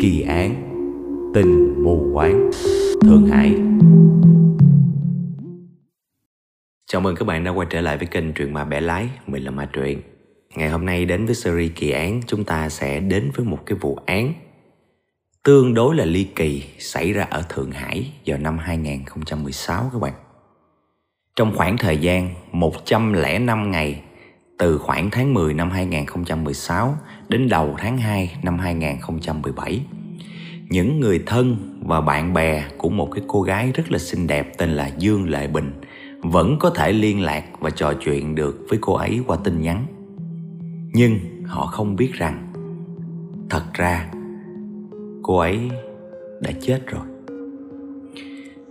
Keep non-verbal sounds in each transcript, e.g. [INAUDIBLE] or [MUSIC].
Kỳ án, Tình mù quáng, Thượng Hải. Chào mừng các bạn đã quay trở lại với kênh Truyện Ma Bẻ Lái, Mình là Ma Truyện. Ngày hôm nay đến với series kỳ án, Chúng ta sẽ đến với một cái vụ án Tương đối là ly kỳ Xảy ra ở Thượng Hải Vào năm 2016 các bạn. Trong khoảng thời gian 105 ngày từ khoảng tháng 10 năm 2016 đến đầu tháng 2 năm 2017. Những người thân và bạn bè của một cái cô gái rất là xinh đẹp tên là Dương Lệ Bình vẫn có thể liên lạc và trò chuyện được với cô ấy qua tin nhắn. Nhưng họ không biết rằng thật ra cô ấy đã chết rồi.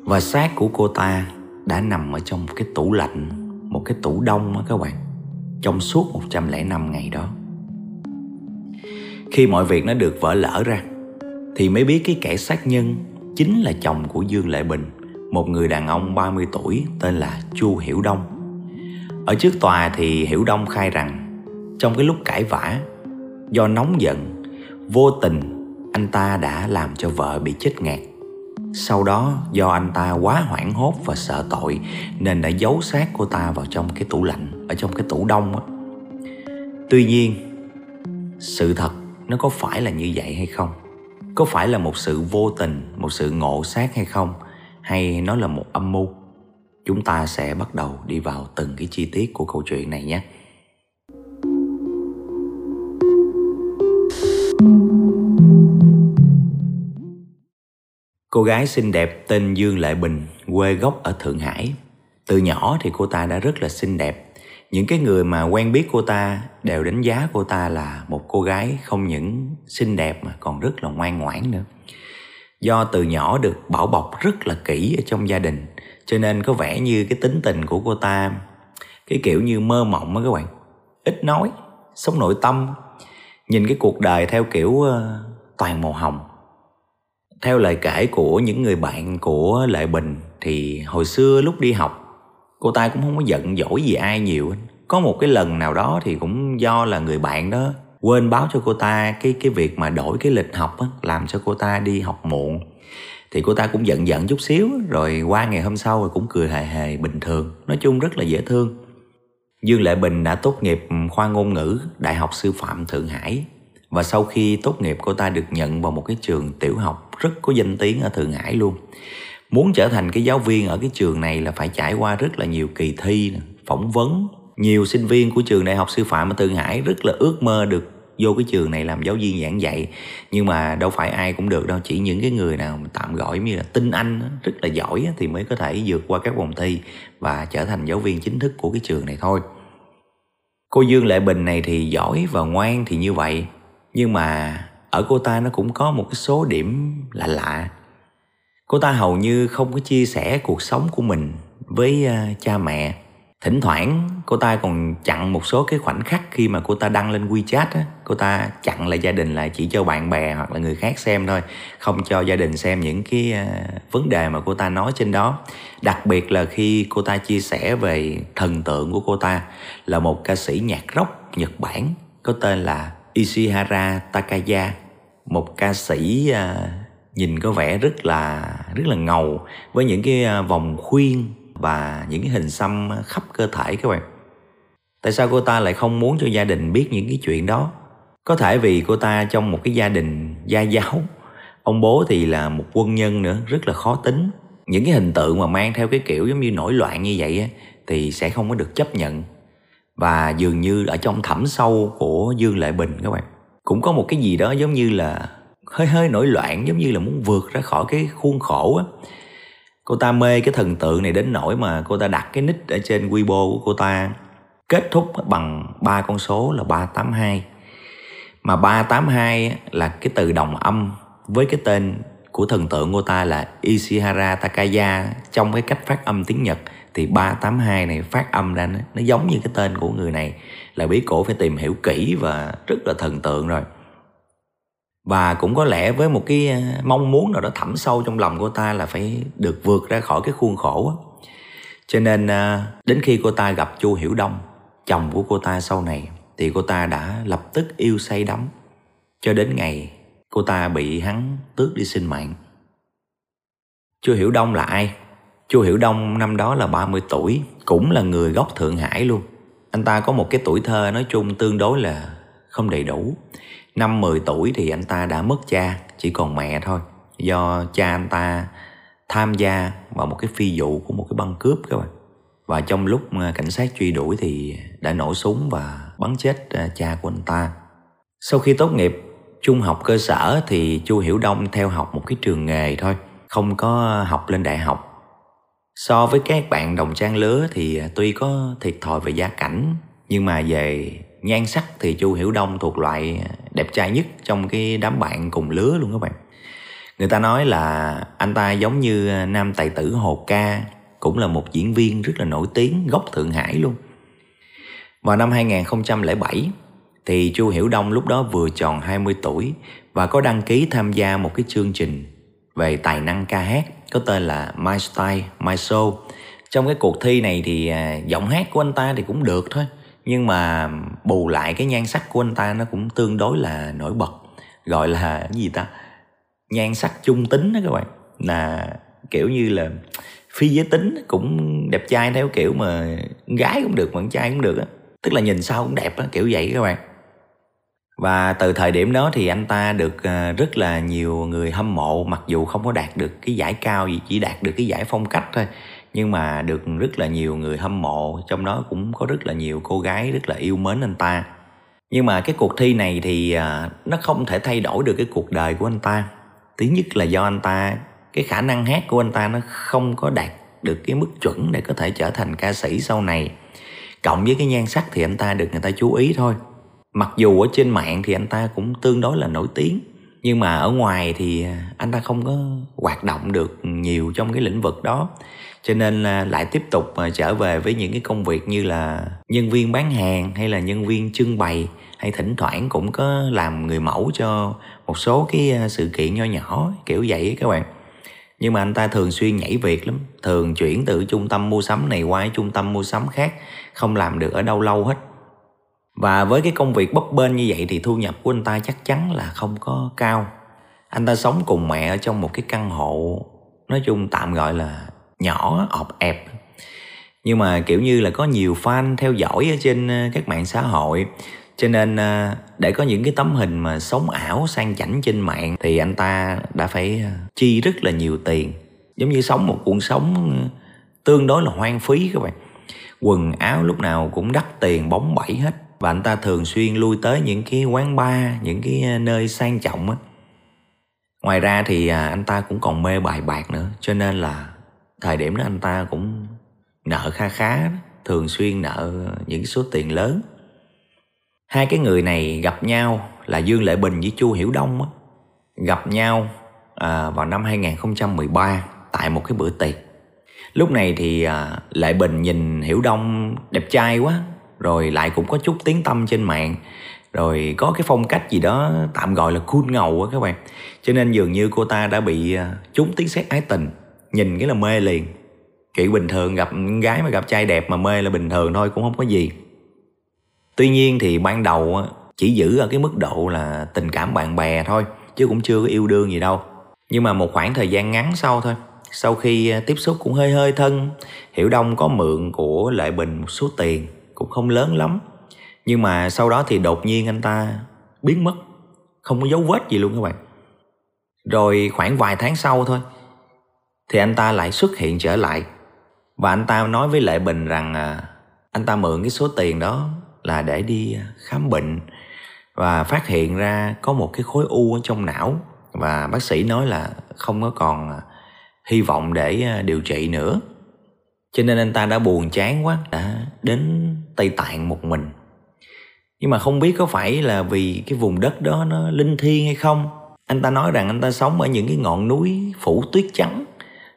Và xác của cô ta đã nằm ở trong một cái tủ lạnh, một cái tủ đông á các bạn trong suốt 105 ngày đó. Khi mọi việc nó được vỡ lỡ ra thì mới biết cái kẻ sát nhân chính là chồng của Dương Lệ Bình, một người đàn ông 30 tuổi tên là Chu Hiểu Đông. Ở trước tòa thì Hiểu Đông khai rằng trong cái lúc cãi vã, do nóng giận, vô tình anh ta đã làm cho vợ bị chết ngạt. Sau đó do anh ta quá hoảng hốt và sợ tội nên đã giấu xác cô ta vào trong cái tủ lạnh, ở trong cái tủ đông á. Tuy nhiên, sự thật nó có phải là như vậy hay không? Có phải là một sự vô tình, một sự ngộ sát hay không? Hay nó là một âm mưu? Chúng ta sẽ bắt đầu đi vào từng cái chi tiết của câu chuyện này nhé. Cô gái xinh đẹp tên Dương Lệ Bình, quê gốc ở Thượng Hải. Từ nhỏ thì cô ta đã rất là xinh đẹp. Những cái người mà quen biết cô ta đều đánh giá cô ta là một cô gái không những xinh đẹp mà còn rất là ngoan ngoãn nữa. Do từ nhỏ được bảo bọc rất là kỹ ở trong gia đình, cho nên có vẻ như cái tính tình của cô ta cái kiểu như mơ mộng á các bạn. Ít nói, sống nội tâm, nhìn cái cuộc đời theo kiểu ờ, toàn màu hồng theo lời kể của những người bạn của Lệ Bình thì hồi xưa lúc đi học cô ta cũng không có giận dỗi gì ai nhiều. Có một cái lần nào đó thì cũng do là người bạn đó quên báo cho cô ta cái cái việc mà đổi cái lịch học á, làm cho cô ta đi học muộn. Thì cô ta cũng giận giận chút xíu rồi qua ngày hôm sau rồi cũng cười hề hề bình thường. Nói chung rất là dễ thương. Dương Lệ Bình đã tốt nghiệp khoa ngôn ngữ Đại học Sư phạm Thượng Hải và sau khi tốt nghiệp cô ta được nhận vào một cái trường tiểu học rất có danh tiếng ở Thượng Hải luôn. Muốn trở thành cái giáo viên ở cái trường này là phải trải qua rất là nhiều kỳ thi, phỏng vấn. Nhiều sinh viên của trường đại học sư phạm ở Thượng Hải rất là ước mơ được vô cái trường này làm giáo viên giảng dạy nhưng mà đâu phải ai cũng được đâu chỉ những cái người nào tạm gọi như là tinh anh rất là giỏi thì mới có thể vượt qua các vòng thi và trở thành giáo viên chính thức của cái trường này thôi cô Dương Lệ Bình này thì giỏi và ngoan thì như vậy nhưng mà ở cô ta nó cũng có một cái số điểm lạ lạ. Cô ta hầu như không có chia sẻ cuộc sống của mình với ờ, cha mẹ. Thỉnh thoảng cô ta còn chặn một số cái khoảnh khắc khi mà cô ta đăng lên WeChat á. Cô ta chặn lại gia đình lại chỉ cho bạn bè hoặc là người khác xem thôi, không cho gia đình xem những cái ờ, vấn đề mà cô ta nói trên đó. Đặc biệt là khi cô ta chia sẻ về thần tượng của cô ta là một ca sĩ nhạc rock Nhật Bản có tên là Ishihara Takaya một ca sĩ à, nhìn có vẻ rất là rất là ngầu với những cái à, vòng khuyên và những cái hình xăm khắp cơ thể các bạn. Tại sao cô ta lại không muốn cho gia đình biết những cái chuyện đó? Có thể vì cô ta trong một cái gia đình gia giáo ông bố thì là một quân nhân nữa rất là khó tính. Những cái hình tượng mà mang theo cái kiểu giống như nổi loạn như vậy á, thì sẽ không có được chấp nhận và dường như ở trong thẳm sâu của Dương Lệ Bình các bạn, cũng có một cái gì đó giống như là hơi hơi nổi loạn, giống như là muốn vượt ra khỏi cái khuôn khổ á. Cô ta mê cái thần tượng này đến nỗi mà cô ta đặt cái nick ở trên Weibo của cô ta, kết thúc bằng ba con số là 382 mà 382 là cái từ đồng âm với cái tên của thần tượng cô ta là Ishihara Takaya trong cái cách phát âm tiếng Nhật thì 382 này phát âm ra nó, nó giống như cái tên của người này là bí cổ phải tìm hiểu kỹ và rất là thần tượng rồi và cũng có lẽ với một cái à, mong muốn nào đó thẳm sâu trong lòng cô ta là phải được vượt ra khỏi cái khuôn khổ cho nên à, đến khi cô ta gặp chu hiểu đông chồng của cô ta sau này thì cô ta đã lập tức yêu say đắm cho đến ngày cô ta bị hắn tước đi sinh mạng. Chu Hiểu Đông là ai? Chu Hiểu Đông năm đó là 30 tuổi, cũng là người gốc Thượng Hải luôn. Anh ta có một cái tuổi thơ nói chung tương đối là không đầy đủ. Năm 10 tuổi thì anh ta đã mất cha, chỉ còn mẹ thôi. Do cha anh ta tham gia vào một cái phi vụ của một cái băng cướp các bạn. Và trong lúc cảnh sát truy đuổi thì đã nổ súng và bắn chết à, cha của anh ta. Sau khi tốt nghiệp trung học cơ sở thì Chu Hiểu Đông theo học một cái trường nghề thôi, không có học lên đại học. So với các bạn đồng trang lứa thì à, tuy có thiệt thòi về gia cảnh, nhưng mà về nhan sắc thì Chu Hiểu Đông thuộc loại à, đẹp trai nhất trong cái đám bạn cùng lứa luôn các bạn. Người ta nói là anh ta giống như à, nam tài tử Hồ Ca, cũng là một diễn viên rất là nổi tiếng gốc Thượng Hải luôn. Vào năm 2007 thì Chu Hiểu Đông lúc đó vừa tròn 20 tuổi và có đăng ký tham gia một cái chương trình về tài năng ca hát có tên là My Style, My Show. Trong cái cuộc thi này thì à, giọng hát của anh ta thì cũng được thôi nhưng mà bù lại cái nhan sắc của anh ta nó cũng tương đối là nổi bật. Gọi là [LAUGHS] cái gì ta? Nhan sắc trung tính đó các bạn. Là kiểu như là phi giới tính cũng đẹp trai theo kiểu mà gái cũng được mà con trai cũng được á. Tức là nhìn sao cũng đẹp á kiểu vậy các bạn và từ thời điểm đó thì anh ta được ờ, rất là nhiều người hâm mộ, mặc dù không có đạt được cái giải cao gì, chỉ đạt được cái giải phong cách thôi, nhưng mà được rất là nhiều người hâm mộ. Trong đó cũng có rất là nhiều cô gái rất là yêu mến anh ta. Nhưng mà cái cuộc thi này thì ờ, nó không thể thay đổi được cái cuộc đời của anh ta. Thứ nhất là do anh ta, cái khả năng hát của anh ta nó không có đạt được cái mức chuẩn để có thể trở thành ca sĩ sau này. Cộng với cái nhan sắc thì anh ta được người ta chú ý thôi mặc dù ở trên mạng thì anh ta cũng tương đối là nổi tiếng, nhưng mà ở ngoài thì à, anh ta không có hoạt động được nhiều trong cái lĩnh vực đó. Cho nên là lại tiếp tục à, trở về với những cái công việc như là nhân viên bán hàng hay là nhân viên trưng bày, hay thỉnh thoảng cũng có làm người mẫu cho một số cái à, sự kiện nho nhỏ, kiểu vậy các bạn. Nhưng mà anh ta thường xuyên nhảy việc lắm, thường chuyển từ trung tâm mua sắm này qua trung tâm mua sắm khác, không làm được ở đâu lâu hết và với cái công việc bấp bênh như vậy thì thu nhập của anh ta chắc chắn là không có cao. Anh ta sống cùng mẹ ở trong một cái căn hộ, nói chung tạm gọi là nhỏ, ọp ẹp. Nhưng mà kiểu như là có nhiều fan theo dõi ở trên ờ, các mạng xã hội. Cho nên ờ, để có những cái tấm hình mà sống ảo, sang chảnh trên mạng thì anh ta đã phải ờ, chi rất là nhiều tiền. Giống như sống một cuộc sống tương đối là hoang phí các bạn. Quần áo lúc nào cũng đắt tiền, bóng bẩy hết và anh ta thường xuyên lui tới những cái quán bar những cái ờ, nơi sang trọng á. Ngoài ra thì à, anh ta cũng còn mê bài bạc nữa cho nên là thời điểm đó anh ta cũng nợ kha khá thường xuyên nợ những số tiền lớn. Hai cái người này gặp nhau là Dương Lệ Bình với Chu Hiểu Đông á, gặp nhau à, vào năm 2013 tại một cái bữa tiệc. Lúc này thì à, Lệ Bình nhìn Hiểu Đông đẹp trai quá rồi lại cũng có chút tiếng tâm trên mạng. Rồi có cái phong cách gì đó tạm gọi là cool ngầu á các bạn. Cho nên dường như cô ta đã bị à, trúng tiếng xét ái tình. Nhìn cái là mê liền. Kiểu bình thường gặp gái mà gặp trai đẹp mà mê là bình thường thôi, cũng không có gì. Tuy nhiên thì ban đầu chỉ giữ ở cái mức độ là tình cảm bạn bè thôi, chứ cũng chưa có yêu đương gì đâu. Nhưng mà một khoảng thời gian ngắn sau thôi, sau khi à, tiếp xúc cũng hơi hơi thân, hiểu đông có mượn của lệ bình một số tiền cũng không lớn lắm. Nhưng mà sau đó thì đột nhiên anh ta biến mất không có dấu vết gì luôn các bạn. Rồi khoảng vài tháng sau thôi thì anh ta lại xuất hiện trở lại. Và anh ta nói với lệ bình rằng à, anh ta mượn cái số tiền đó là để đi à, khám bệnh. Và phát hiện ra có một cái khối u ở trong não. Và bác sĩ nói là không có còn à, hy vọng để à, điều trị nữa. Cho nên anh ta đã buồn chán quá đã đến tây tạng một mình. Nhưng mà không biết có phải là vì cái vùng đất đó nó linh thiêng hay không. Anh ta nói rằng anh ta sống ở những cái ngọn núi phủ tuyết trắng,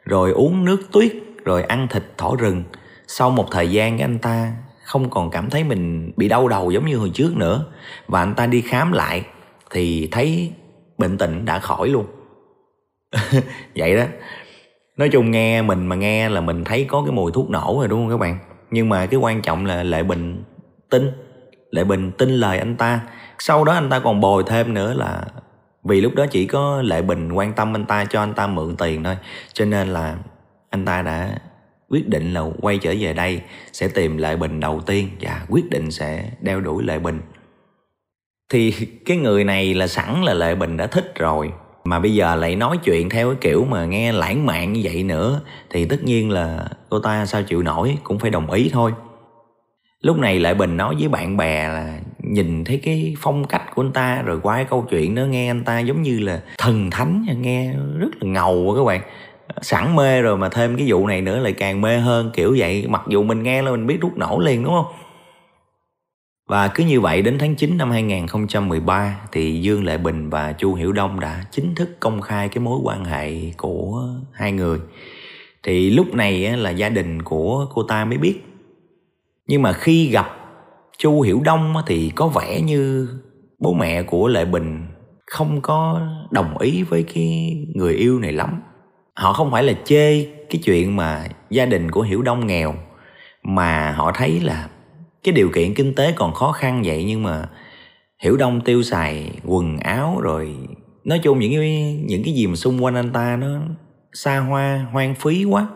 rồi uống nước tuyết, rồi ăn thịt thỏ rừng. Sau một thời gian anh ta không còn cảm thấy mình bị đau đầu giống như hồi trước nữa. Và anh ta đi khám lại thì thấy bệnh tình đã khỏi luôn. [LAUGHS] Vậy đó. Nói chung nghe mình mà nghe là mình thấy có cái mùi thuốc nổ rồi, đúng không các bạn? Nhưng mà cái quan trọng là lệ bình tin, lệ bình tin lời anh ta. Sau đó anh ta còn bồi thêm nữa là vì lúc đó chỉ có lệ bình quan tâm anh ta cho anh ta mượn tiền thôi. Cho nên là anh ta đã quyết định là quay trở về đây, sẽ tìm lệ bình đầu tiên và quyết định sẽ đeo đuổi lệ bình. Thì [LAUGHS] cái người này là sẵn là lệ bình đã thích rồi. Mà bây giờ lại nói chuyện theo cái kiểu mà nghe lãng mạn như vậy nữa, thì tất nhiên là cô ta sao chịu nổi, cũng phải đồng ý thôi. Lúc này lại bình nói với bạn bè là nhìn thấy cái phong cách của anh ta, rồi qua cái câu chuyện đó nghe anh ta giống như là thần thánh, nghe rất là ngầu các bạn. Sẵn mê rồi mà thêm cái vụ này nữa lại càng mê hơn, kiểu vậy. Mặc dù mình nghe là mình biết rút nổ liền, đúng không? Và cứ như vậy đến tháng 9 năm 2013 thì Dương Lệ Bình và Chu Hiểu Đông đã chính thức công khai cái mối quan hệ của hai người. Thì lúc này là gia đình của cô ta mới biết. Nhưng mà khi gặp Chu Hiểu Đông thì có vẻ như bố mẹ của Lệ Bình không có đồng ý với cái người yêu này lắm. Họ không phải là chê cái chuyện mà gia đình của Hiểu Đông nghèo, mà họ thấy là cái điều kiện kinh tế còn khó khăn vậy nhưng mà hiểu đông tiêu xài quần áo rồi nói chung những cái những cái gì mà xung quanh anh ta nó xa hoa, hoang phí quá.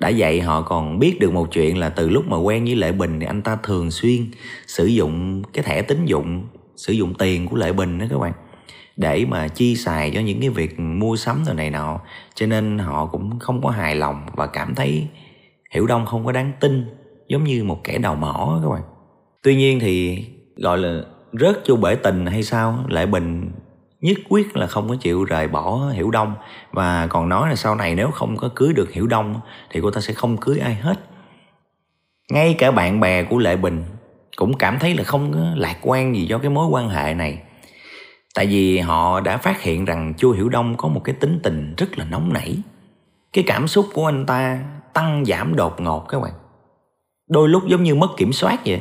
Đã vậy họ còn biết được một chuyện là từ lúc mà quen với lệ bình thì anh ta thường xuyên sử dụng cái thẻ tín dụng, sử dụng tiền của lệ bình đó các bạn, để mà chi xài cho những cái việc mua sắm rồi này nọ. Cho nên họ cũng không có hài lòng và cảm thấy hiểu đông không có đáng tin, giống như một kẻ đào mỏ các bạn. Tuy nhiên thì, gọi là, rớt vô bể tình hay sao lại bình nhất quyết là không có chịu rời bỏ hiểu đông. Và còn nói là sau này nếu không có cưới được hiểu đông thì cô ta sẽ không cưới ai hết. Ngay cả bạn bè của lệ bình cũng cảm thấy là không có lạc quan gì cho cái mối quan hệ này. Tại vì họ đã phát hiện rằng chu hiểu đông có một cái tính tình rất là nóng nảy. Cái cảm xúc của anh ta tăng giảm đột ngột các bạn. Đôi lúc giống như mất kiểm soát vậy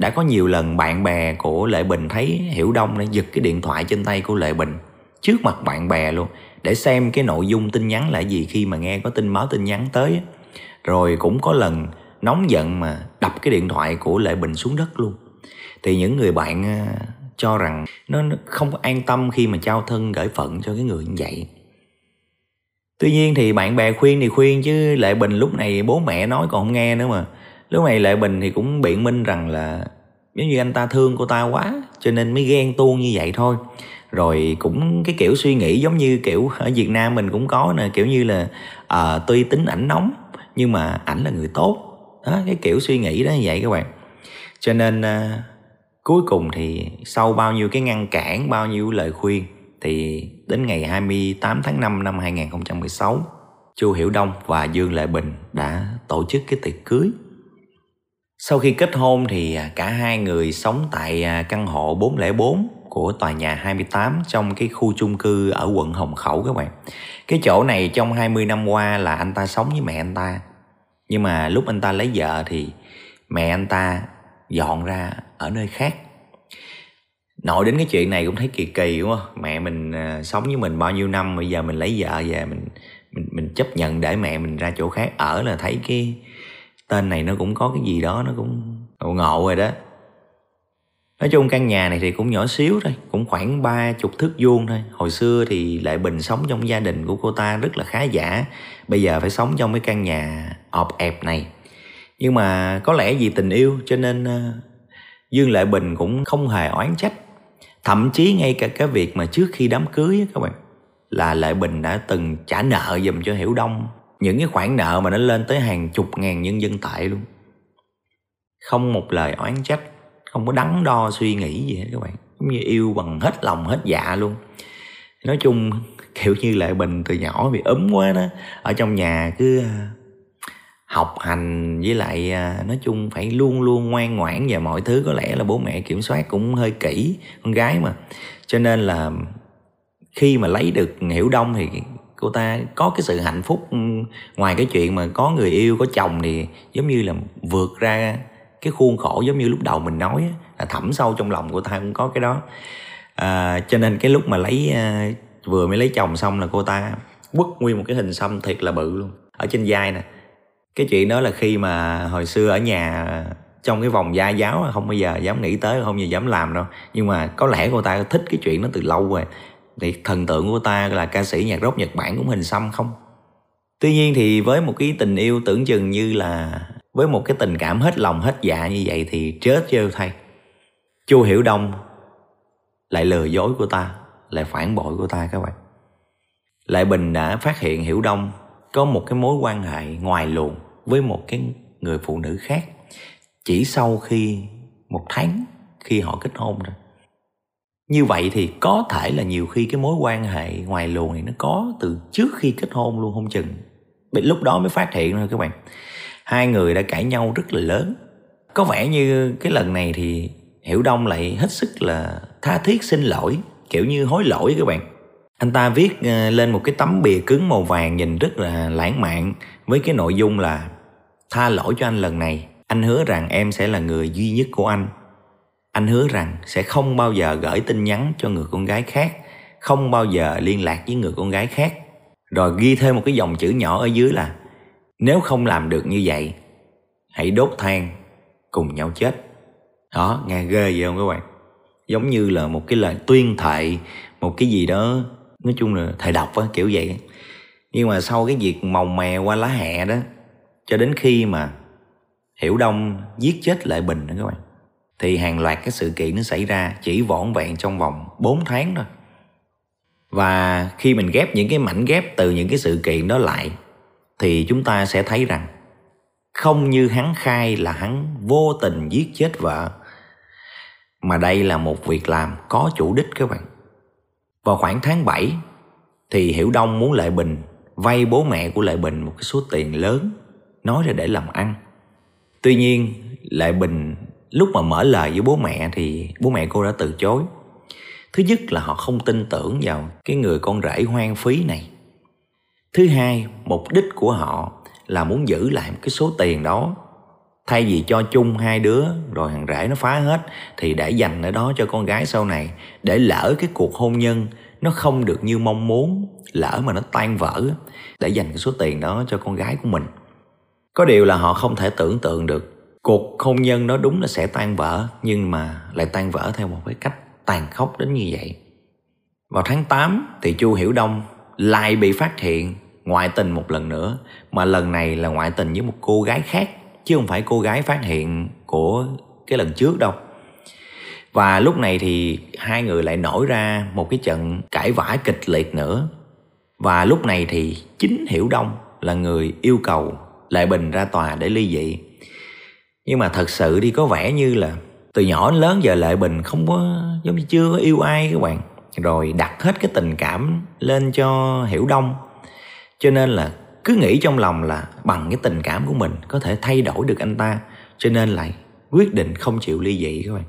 đã có nhiều lần bạn bè của lệ bình thấy hiểu đông đã giật cái điện thoại trên tay của lệ bình trước mặt bạn bè luôn, để xem cái nội dung tin nhắn là gì khi mà nghe có tin báo tin nhắn tới. Rồi cũng có lần nóng giận mà đập cái điện thoại của lệ bình xuống đất luôn. Thì những người bạn à, cho rằng nó không an tâm khi mà trao thân gửi phận cho cái người như vậy. Tuy nhiên thì bạn bè khuyên thì khuyên chứ lệ bình lúc này bố mẹ nói còn không nghe nữa mà lúc này lệ bình thì cũng biện minh rằng là giống như anh ta thương cô ta quá cho nên mới ghen tuông như vậy thôi. Rồi cũng cái kiểu suy nghĩ giống như kiểu ở Việt Nam mình cũng có nè kiểu như là à, tuy tính ảnh nóng nhưng mà ảnh là người tốt. Đó cái kiểu suy nghĩ đó như vậy các bạn. Cho nên à, cuối cùng thì sau bao nhiêu cái ngăn cản bao nhiêu lời khuyên thì đến ngày 28 tháng 5 năm 2016 Chu Hiểu Đông và Dương Lệ Bình đã tổ chức cái tiệc cưới sau khi kết hôn thì à, cả hai người sống tại à, căn hộ 404 của tòa nhà 28 trong cái khu chung cư ở quận Hồng Khẩu các bạn. Cái chỗ này trong 20 năm qua là anh ta sống với mẹ anh ta. Nhưng mà lúc anh ta lấy vợ thì mẹ anh ta dọn ra ở nơi khác. Nội đến cái chuyện này cũng thấy kỳ kỳ, đúng không? Mẹ mình à, sống với mình bao nhiêu năm, bây giờ mình lấy vợ về mình mình mình chấp nhận để mẹ mình ra chỗ khác ở là thấy cái tên này nó cũng có cái gì đó nó cũng ngộ ngộ rồi đó. Nói chung căn nhà này thì cũng nhỏ xíu thôi, cũng khoảng ba chục thước vuông thôi. Hồi xưa thì lại bình sống trong gia đình của cô ta rất là khá giả. Bây giờ phải sống trong cái căn nhà ọp ẹp này. Nhưng mà có lẽ vì tình yêu cho nên ờ, dương lệ bình cũng không hề oán trách. Thậm chí ngay cả cái việc mà trước khi đám cưới các bạn, là lệ bình đã từng trả nợ dùm cho hiểu đông những cái khoản nợ mà nó lên tới hàng chục ngàn nhân dân tệ luôn. Không một lời oán trách, không có đắn đo suy nghĩ gì hết các bạn. Giống như yêu bằng hết lòng hết dạ luôn. Nói chung, [LAUGHS] kiểu như lệ bình từ nhỏ bị ấm quá đó, ở trong nhà cứ ờ, học hành với lại ờ, nói chung phải luôn luôn ngoan ngoãn và mọi thứ. Có lẽ là bố mẹ kiểm soát cũng hơi kỹ con gái mà. Cho nên là khi mà lấy được hiểu đông thì cô ta có cái sự hạnh phúc ừ, ngoài cái chuyện mà có người yêu có chồng thì giống như là vượt ra cái khuôn khổ giống như lúc đầu mình nói là thẳm sâu trong lòng của ta cũng có cái đó. À, cho nên cái lúc mà lấy à, vừa mới lấy chồng xong là cô ta quất nguyên một cái hình xăm thiệt là bự luôn. Ở trên vai nè. Cái chuyện đó là khi mà hồi xưa ở nhà trong cái vòng gia giáo không bao giờ dám nghĩ tới không bao giờ dám làm đâu. Nhưng mà có lẽ cô ta thích cái chuyện đó từ lâu rồi thì thần tượng của ta là ca sĩ nhạc rock Nhật Bản cũng hình xăm không? Tuy nhiên thì với một cái tình yêu tưởng chừng như là với một cái tình cảm hết lòng hết dạ như vậy thì chết trêu thay. Chu hiểu đông lại lừa dối của ta, lại phản bội của ta các bạn. Lại bình đã phát hiện hiểu đông có một cái mối quan hệ ngoài luồng với một cái người phụ nữ khác chỉ sau khi một tháng khi họ kết hôn rồi như vậy thì có thể là nhiều khi cái mối quan hệ ngoài luồng này nó có từ trước khi kết hôn luôn không chừng. Lúc đó mới phát hiện thôi các bạn. Hai người đã cãi nhau rất là lớn. Có vẻ như cái lần này thì hiểu đông lại hết sức là tha thiết xin lỗi, kiểu như hối lỗi các bạn. Anh ta viết ờ, lên một cái tấm bìa cứng màu vàng nhìn rất là lãng mạn với cái nội dung là tha lỗi cho anh lần này. Anh hứa rằng em sẽ là người duy nhất của anh anh hứa rằng sẽ không bao giờ gửi tin nhắn cho người con gái khác, không bao giờ liên lạc với người con gái khác. Rồi ghi thêm một cái dòng chữ nhỏ ở dưới là, nếu không làm được như vậy, hãy đốt than, cùng nhau chết. Đó, nghe ghê vậy không các bạn? Giống như là một cái lời tuyên thệ, một cái gì đó, nói chung là thầy đọc á, kiểu vậy. Nhưng mà sau cái việc màu mè qua lá hẹ đó, cho đến khi mà hiểu đông giết chết lại bình đó các bạn thì hàng loạt cái sự kiện nó xảy ra chỉ vỏn vẹn trong vòng 4 tháng thôi và khi mình ghép những cái mảnh ghép từ những cái sự kiện đó lại, thì chúng ta sẽ thấy rằng không như hắn khai là hắn vô tình giết chết vợ, mà đây là một việc làm có chủ đích các bạn vào khoảng tháng 7 thì Hiểu Đông muốn Lệ Bình vay bố mẹ của Lệ Bình một cái số tiền lớn, nói ra để làm ăn. Tuy nhiên, Lệ Bình lúc mà mở lời với bố mẹ thì bố mẹ cô đã từ chối. Thứ nhất là họ không tin tưởng vào cái người con rể hoang phí này. Thứ hai, mục đích của họ là muốn giữ lại một cái số tiền đó thay vì cho chung hai đứa rồi hàng rể nó phá hết thì để dành ở đó cho con gái sau này để lỡ cái cuộc hôn nhân nó không được như mong muốn lỡ mà nó tan vỡ để dành cái số tiền đó cho con gái của mình có điều là họ không thể tưởng tượng được cuộc hôn nhân đó đúng là sẽ tan vỡ, nhưng mà lại tan vỡ theo một cái cách tàn khốc đến như vậy. Vào tháng 8 thì Chu Hiểu Đông lại bị phát hiện ngoại tình một lần nữa, mà lần này là ngoại tình với một cô gái khác, chứ không phải cô gái phát hiện của cái lần trước đâu. Và lúc này thì hai người lại nổi ra một cái trận cãi vã kịch liệt nữa. Và lúc này thì chính hiểu đông là người yêu cầu lại bình ra tòa để ly dị nhưng mà thật sự đi có vẻ như là từ nhỏ đến lớn giờ lệ bình không có, giống như chưa có yêu ai các bạn. Rồi đặt hết cái tình cảm lên cho hiểu đông. Cho nên là cứ nghĩ trong lòng là bằng cái tình cảm của mình có thể thay đổi được anh ta. Cho nên lại quyết định không chịu ly dị các bạn.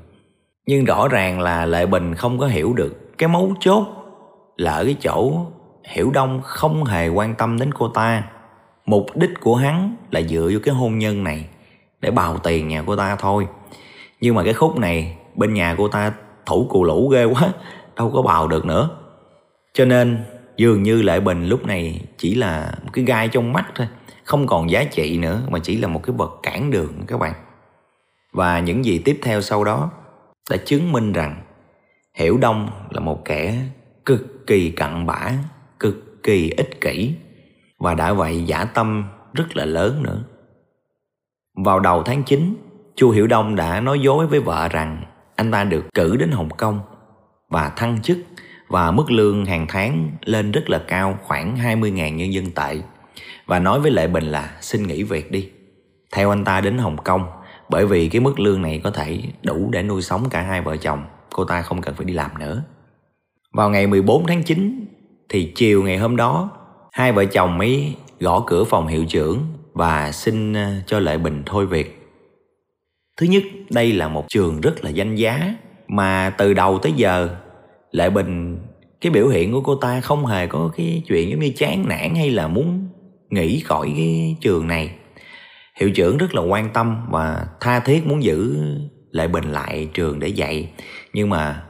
Nhưng rõ ràng là lệ bình không có hiểu được cái mấu chốt là ở cái chỗ hiểu đông không hề quan tâm đến cô ta. Mục đích của hắn là dựa vô cái hôn nhân này để bào tiền nhà cô ta thôi. Nhưng mà cái khúc này, bên nhà cô ta thủ cù lũ ghê quá, đâu có bào được nữa. Cho nên, dường như Lệ Bình lúc này chỉ là một cái gai trong mắt thôi, không còn giá trị nữa, mà chỉ là một cái vật cản đường các bạn. Và những gì tiếp theo sau đó đã chứng minh rằng Hiểu Đông là một kẻ cực kỳ cặn bã, cực kỳ ích kỷ và đã vậy giả tâm rất là lớn nữa vào đầu tháng 9 Chu Hiểu Đông đã nói dối với vợ rằng anh ta được cử đến Hồng Kông và thăng chức và mức lương hàng tháng lên rất là cao khoảng 20.000 nhân dân tệ và nói với Lệ Bình là xin nghỉ việc đi. Theo anh ta đến Hồng Kông bởi vì cái mức lương này có thể đủ để nuôi sống cả hai vợ chồng, cô ta không cần phải đi làm nữa. Vào ngày 14 tháng 9 thì chiều ngày hôm đó hai vợ chồng mới gõ cửa phòng hiệu trưởng và xin ờ, cho Lệ Bình thôi việc. Thứ nhất, đây là một trường rất là danh giá mà từ đầu tới giờ Lệ Bình cái biểu hiện của cô ta không hề có cái chuyện giống như chán nản hay là muốn nghỉ khỏi cái trường này. Hiệu trưởng rất là quan tâm và tha thiết muốn giữ Lệ Bình lại trường để dạy. Nhưng mà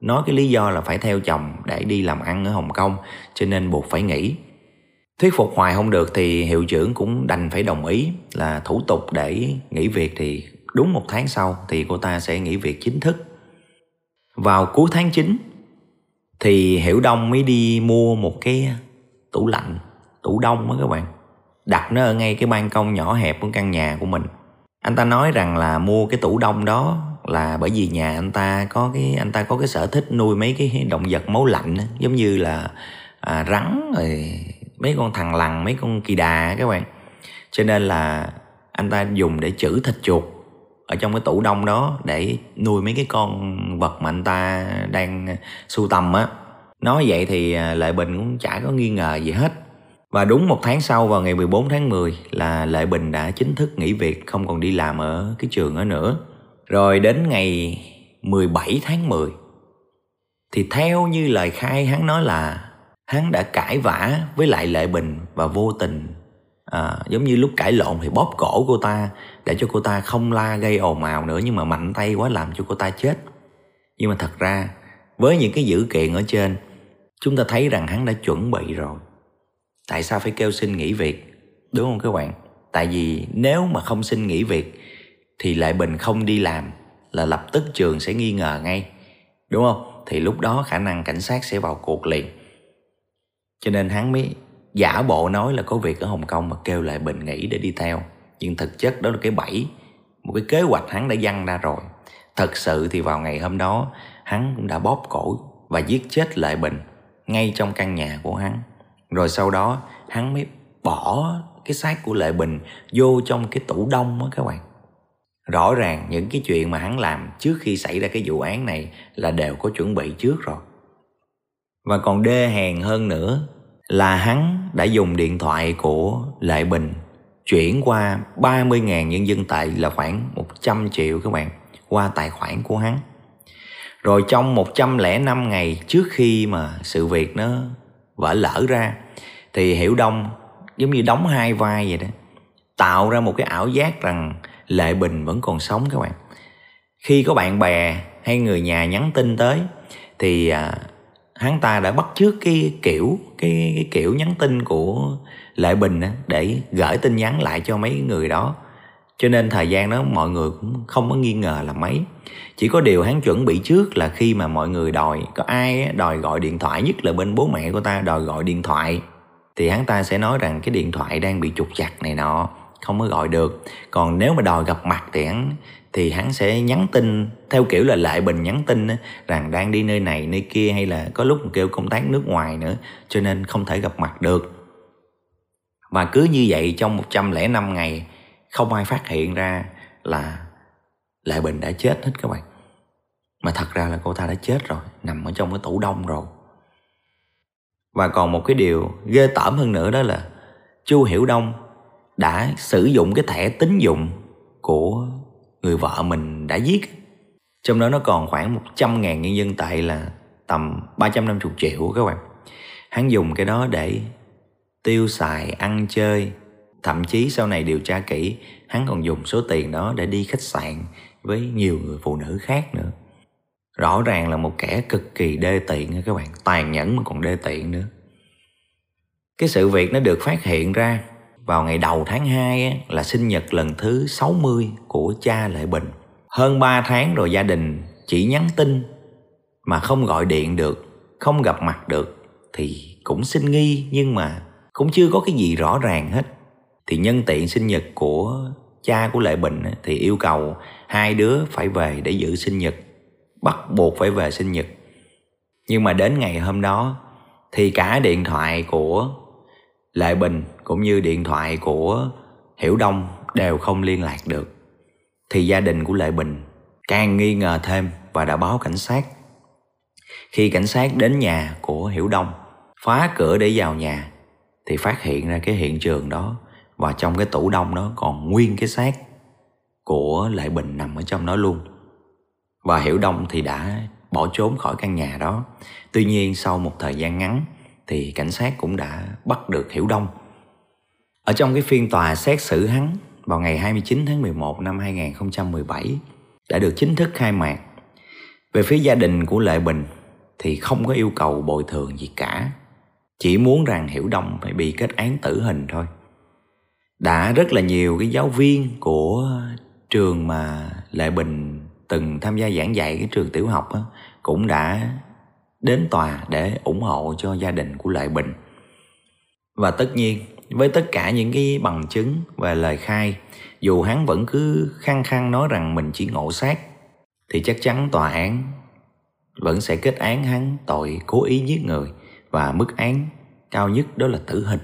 nói cái lý do là phải theo chồng để đi làm ăn ở Hồng Kông cho nên buộc phải nghỉ thuyết phục hoài không được thì hiệu trưởng cũng đành phải đồng ý. Là thủ tục để nghỉ việc thì đúng một tháng sau thì cô ta sẽ nghỉ việc chính thức. Vào cuối tháng 9 thì hiểu đông mới đi mua một cái tủ lạnh tủ đông á các bạn. Đặt nó ở ngay cái ban công nhỏ hẹp của căn nhà của mình. Anh ta nói rằng là mua cái tủ đông đó là bởi vì nhà anh ta có cái anh ta có cái sở thích nuôi mấy cái động vật máu lạnh giống như là à, rắn rồi mấy con thằng lằn, mấy con kỳ đà các bạn. Cho nên là anh ta dùng để trữ thịt chuột ở trong cái tủ đông đó để nuôi mấy cái con vật mà anh ta đang sưu tầm á. Nói vậy thì à, Lệ Bình cũng chả có nghi ngờ gì hết. Và đúng một tháng sau, vào ngày 14 tháng 10 là Lệ Bình đã chính thức nghỉ việc, không còn đi làm ở cái trường đó nữa. Rồi đến ngày 17 tháng 10 thì theo như lời khai hắn nói là hắn đã cãi vã với lại Lệ Bình và vô tình. À, giống như lúc cãi lộn thì bóp cổ cô ta để cho cô ta không la gây ồn ào nữa nhưng mà mạnh tay quá làm cho cô ta chết. Nhưng mà thật ra với những cái dữ kiện ở trên chúng ta thấy rằng hắn đã chuẩn bị rồi. Tại sao phải kêu xin nghỉ việc? Đúng không các bạn? Tại vì nếu mà không xin nghỉ việc thì lại bình không đi làm là lập tức trường sẽ nghi ngờ ngay. Đúng không? Thì lúc đó khả năng cảnh sát sẽ vào cuộc liền cho nên hắn mới giả bộ nói là có việc ở hồng kông mà kêu lại bình nghỉ để đi theo nhưng thực chất đó là cái bẫy, một cái kế hoạch hắn đã dăng ra rồi thật sự thì vào ngày hôm đó, hắn cũng đã bóp cổ và giết chết Lệ bình ngay trong căn nhà của hắn rồi sau đó, hắn mới bỏ cái xác của Lệ Bình vô trong cái tủ đông á các bạn. Rõ ràng những cái chuyện mà hắn làm trước khi xảy ra cái vụ án này là đều có chuẩn bị trước rồi. Và còn đê hèn hơn nữa là hắn đã dùng điện thoại của Lệ Bình chuyển qua 30.000 nhân dân tệ là khoảng 100 triệu các bạn, qua tài khoản của hắn. Rồi trong 105 ngày trước khi mà sự việc nó vỡ lỡ ra, thì hiểu đông giống như đóng hai vai vậy đó, tạo ra một cái ảo giác rằng lệ bình vẫn còn sống các bạn khi có bạn bè hay người nhà nhắn tin tới thì à, hắn ta đã bắt trước cái kiểu cái, cái kiểu nhắn tin của lệ bình á, để gửi tin nhắn lại cho mấy người đó. Cho nên thời gian đó mọi người cũng không có nghi ngờ là mấy. Chỉ có điều hắn chuẩn bị trước là khi mà mọi người đòi có ai đòi gọi điện thoại nhất là bên bố mẹ của ta đòi gọi điện thoại thì hắn ta sẽ nói rằng cái điện thoại đang bị trục chặt này nọ không có gọi được. Còn nếu mà đòi gặp mặt thì hắn thì hắn sẽ nhắn tin, theo kiểu là lại bình nhắn tin rằng đang đi nơi này, nơi kia, hay là có lúc kêu công tác nước ngoài nữa, cho nên không thể gặp mặt được. Và cứ như vậy trong 105 ngày, không ai phát hiện ra là Lệ Bình đã chết hết các bạn. Mà thật ra là cô ta đã chết rồi, Nằm ở trong cái tủ đông rồi. Và còn một cái điều ghê tởm hơn nữa đó là Chu Hiểu Đông đã sử dụng cái thẻ tín dụng của người vợ mình đã giết. Trong đó nó còn khoảng 100 ngàn nhân dân tệ là tầm 350 triệu các bạn. Hắn dùng cái đó để tiêu xài, ăn chơi. Thậm chí sau này điều tra kỹ Hắn còn dùng số tiền đó để đi khách sạn với nhiều người phụ nữ khác nữa. Rõ ràng là một kẻ cực kỳ đê tiện các bạn tàn nhẫn mà còn đê tiện nữa. Cái sự việc nó được phát hiện ra vào ngày đầu tháng 2 là sinh nhật lần thứ 60 của cha Lệ Bình. Hơn 3 tháng rồi gia đình chỉ nhắn tin mà không gọi điện được, không gặp mặt được thì cũng xin nghi nhưng mà cũng chưa có cái gì rõ ràng hết. Thì nhân tiện sinh nhật của cha của Lệ Bình thì yêu cầu hai đứa phải về để giữ sinh nhật bắt buộc phải về sinh nhật nhưng mà đến ngày hôm đó thì cả điện thoại của Lệ Bình cũng như điện thoại của Hiểu Đông đều không liên lạc được thì gia đình của Lệ Bình càng nghi ngờ thêm và đã báo cảnh sát khi cảnh sát đến nhà của Hiểu Đông, phá cửa để vào nhà, thì phát hiện ra cái hiện trường đó và trong cái tủ đông đó còn nguyên cái xác của Lệ Bình nằm ở trong đó luôn. Và Hiểu Đông thì đã bỏ trốn khỏi căn nhà đó. Tuy nhiên sau một thời gian ngắn thì cảnh sát cũng đã bắt được Hiểu Đông. Ở trong cái phiên tòa xét xử hắn vào ngày 29 tháng 11 năm 2017 đã được chính thức khai mạc. Về phía gia đình của Lệ Bình thì không có yêu cầu bồi thường gì cả. Chỉ muốn rằng Hiểu Đông phải bị kết án tử hình thôi. Đã rất là nhiều cái giáo viên của trường mà Lệ Bình từng tham gia giảng dạy cái trường tiểu học á, cũng đã đến tòa để ủng hộ cho gia đình của lại Bình. Và tất nhiên, với tất cả những cái bằng chứng và lời khai, dù hắn vẫn cứ khăng khăng nói rằng mình chỉ ngộ sát, thì chắc chắn tòa án vẫn sẽ kết án hắn tội cố ý giết người và mức án cao nhất đó là tử hình.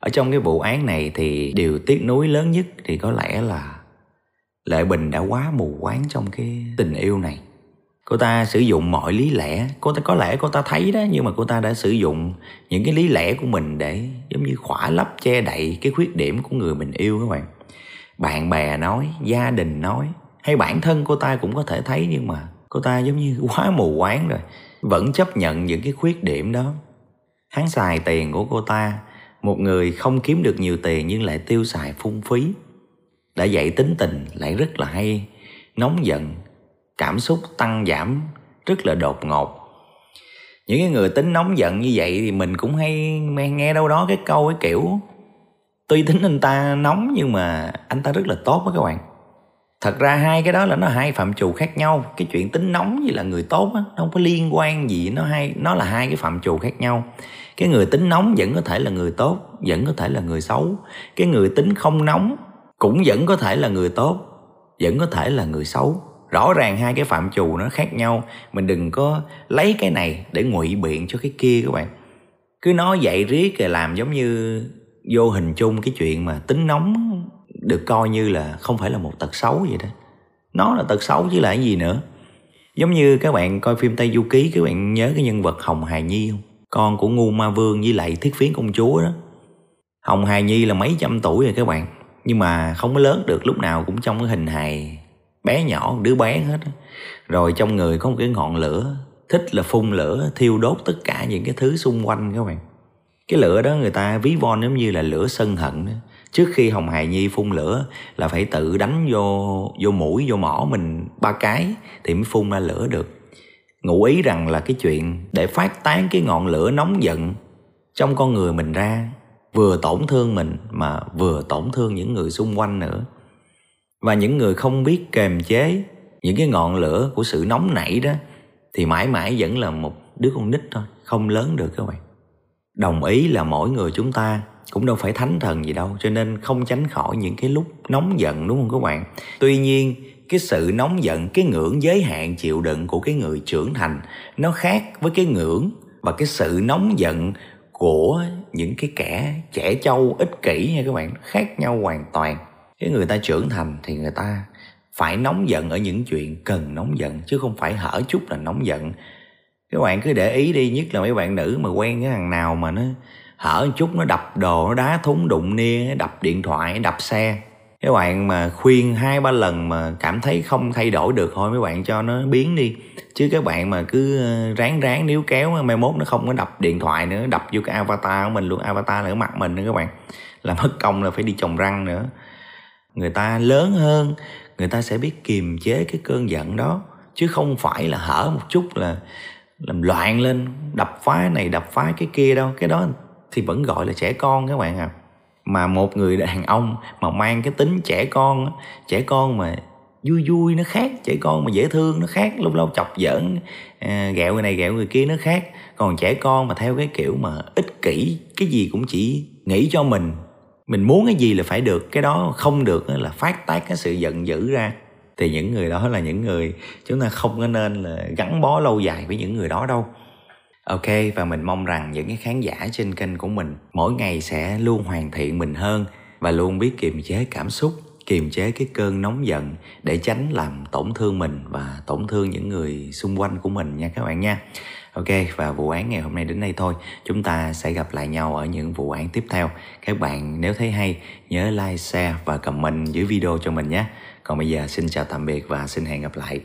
Ở trong cái vụ án này thì điều tiếc nuối lớn nhất thì có lẽ là Lệ Bình đã quá mù quáng trong cái tình yêu này. Cô ta sử dụng mọi lý lẽ, cô ta có lẽ cô ta thấy đó nhưng mà cô ta đã sử dụng những cái lý lẽ của mình để giống như khỏa lấp che đậy cái khuyết điểm của người mình yêu các bạn. Bạn bè nói, gia đình nói, hay bản thân cô ta cũng có thể thấy nhưng mà cô ta giống như [LAUGHS] quá mù quáng rồi, vẫn chấp nhận những cái khuyết điểm đó. Hắn xài tiền của cô ta, một người không kiếm được nhiều tiền nhưng lại tiêu xài phung phí đã dạy tính tình lại rất là hay nóng giận cảm xúc tăng giảm rất là đột ngột. Những cái người tính nóng giận như vậy thì mình cũng hay nghe đâu đó cái câu cái kiểu, tuy tính anh ta nóng nhưng mà anh ta rất là tốt đó các bạn. Thật ra hai cái đó là nó hai phạm trù khác nhau. Cái chuyện tính nóng với là người tốt á, nó không có liên quan gì, nó hai nó là hai cái phạm trù khác nhau. Cái người tính nóng vẫn có thể là người tốt, vẫn có thể là người xấu. Cái người tính không nóng cũng vẫn có thể là người tốt, vẫn có thể là người xấu rõ ràng hai cái phạm trù nó khác nhau. Mình đừng có lấy cái này để ngụy biện cho cái kia các bạn. Cứ nói vậy riết rồi làm giống như vô hình chung cái chuyện mà tính nóng được coi như là không phải là một tật xấu vậy đó. Nó là tật xấu chứ là cái gì nữa. Giống như các bạn coi phim tây du ký, các bạn nhớ cái nhân vật hồng hài nhi không? Con của ngu ma vương với lại thiết phiến công chúa đó. Hồng hài nhi là mấy trăm tuổi rồi các bạn. Nhưng mà không có lớn được, lúc nào cũng trong cái hình hài bé nhỏ đứa bé hết rồi trong người có một cái ngọn lửa, thích là phun lửa, thiêu đốt tất cả những cái thứ xung quanh các bạn. Cái lửa đó người ta ví von giống như là lửa sân hận đó. trước khi hồng hài nhi phun lửa là phải tự đánh vô vô mũi, vô mỏ mình ba cái thì mới phun ra lửa được. Ngụ ý rằng là cái chuyện để phát tán cái ngọn lửa nóng giận trong con người mình ra, vừa tổn thương mình mà vừa tổn thương những người xung quanh nữa và những người không biết kềm chế những cái ngọn lửa của sự nóng nảy đó, thì mãi mãi vẫn là một đứa con nít thôi, không lớn được các bạn. Đồng ý là mỗi người chúng ta cũng đâu phải thánh thần gì đâu, cho nên không tránh khỏi những cái lúc nóng giận, đúng không các bạn? Tuy nhiên, cái sự nóng giận, cái ngưỡng giới hạn chịu đựng của cái người trưởng thành, nó khác với cái ngưỡng và cái sự nóng giận của những cái kẻ trẻ trâu, ích kỷ nha các bạn, khác nhau hoàn toàn cái người ta trưởng thành thì người ta phải nóng giận ở những chuyện cần nóng giận, chứ không phải hở chút là nóng giận. Các bạn cứ để ý đi, nhất là mấy bạn nữ mà quen cái thằng nào mà nó hở một chút, nó đập đồ, nó đá thúng đụng nia đập điện thoại đập xe. Các bạn mà khuyên hai ba lần mà cảm thấy không thay đổi được thôi, mấy bạn cho nó biến đi. Chứ các bạn mà cứ ờ, ráng ráng níu kéo, mai mốt nó không có đập điện thoại nữa, đập vô cái avatar của mình luôn. Avatar là ở mặt mình nữa các bạn. Là mất công là phải đi trồng răng nữa người ta lớn hơn người ta sẽ biết kiềm chế cái cơn giận đó. Chứ không phải là hở một chút là làm loạn lên đập phá này đập phá cái kia đâu. Cái đó thì vẫn gọi là trẻ con các bạn à mà một người đàn ông mà mang cái tính trẻ con trẻ con mà vui vui nó khác trẻ con mà dễ thương nó khác lúc lâu chọc giỡn à, ghẹo người này ghẹo người kia nó khác. Còn trẻ con mà theo cái kiểu mà ích kỷ cái gì cũng chỉ nghĩ cho mình mình muốn cái gì là phải được, cái đó không được là phát tác cái sự giận dữ ra. Thì những người đó là những người chúng ta không có nên là gắn bó lâu dài với những người đó đâu. Ok, và mình mong rằng những cái khán giả trên kênh của mình mỗi ngày sẽ luôn hoàn thiện mình hơn và luôn biết kiềm chế cảm xúc, kiềm chế cái cơn nóng giận để tránh làm tổn thương mình và tổn thương những người xung quanh của mình nha các bạn nha. Ok và vụ án ngày hôm nay đến đây thôi. Chúng ta sẽ gặp lại nhau ở những vụ án tiếp theo. Các bạn nếu thấy hay nhớ like, share và comment dưới video cho mình nhé. Còn bây giờ xin chào tạm biệt và xin hẹn gặp lại.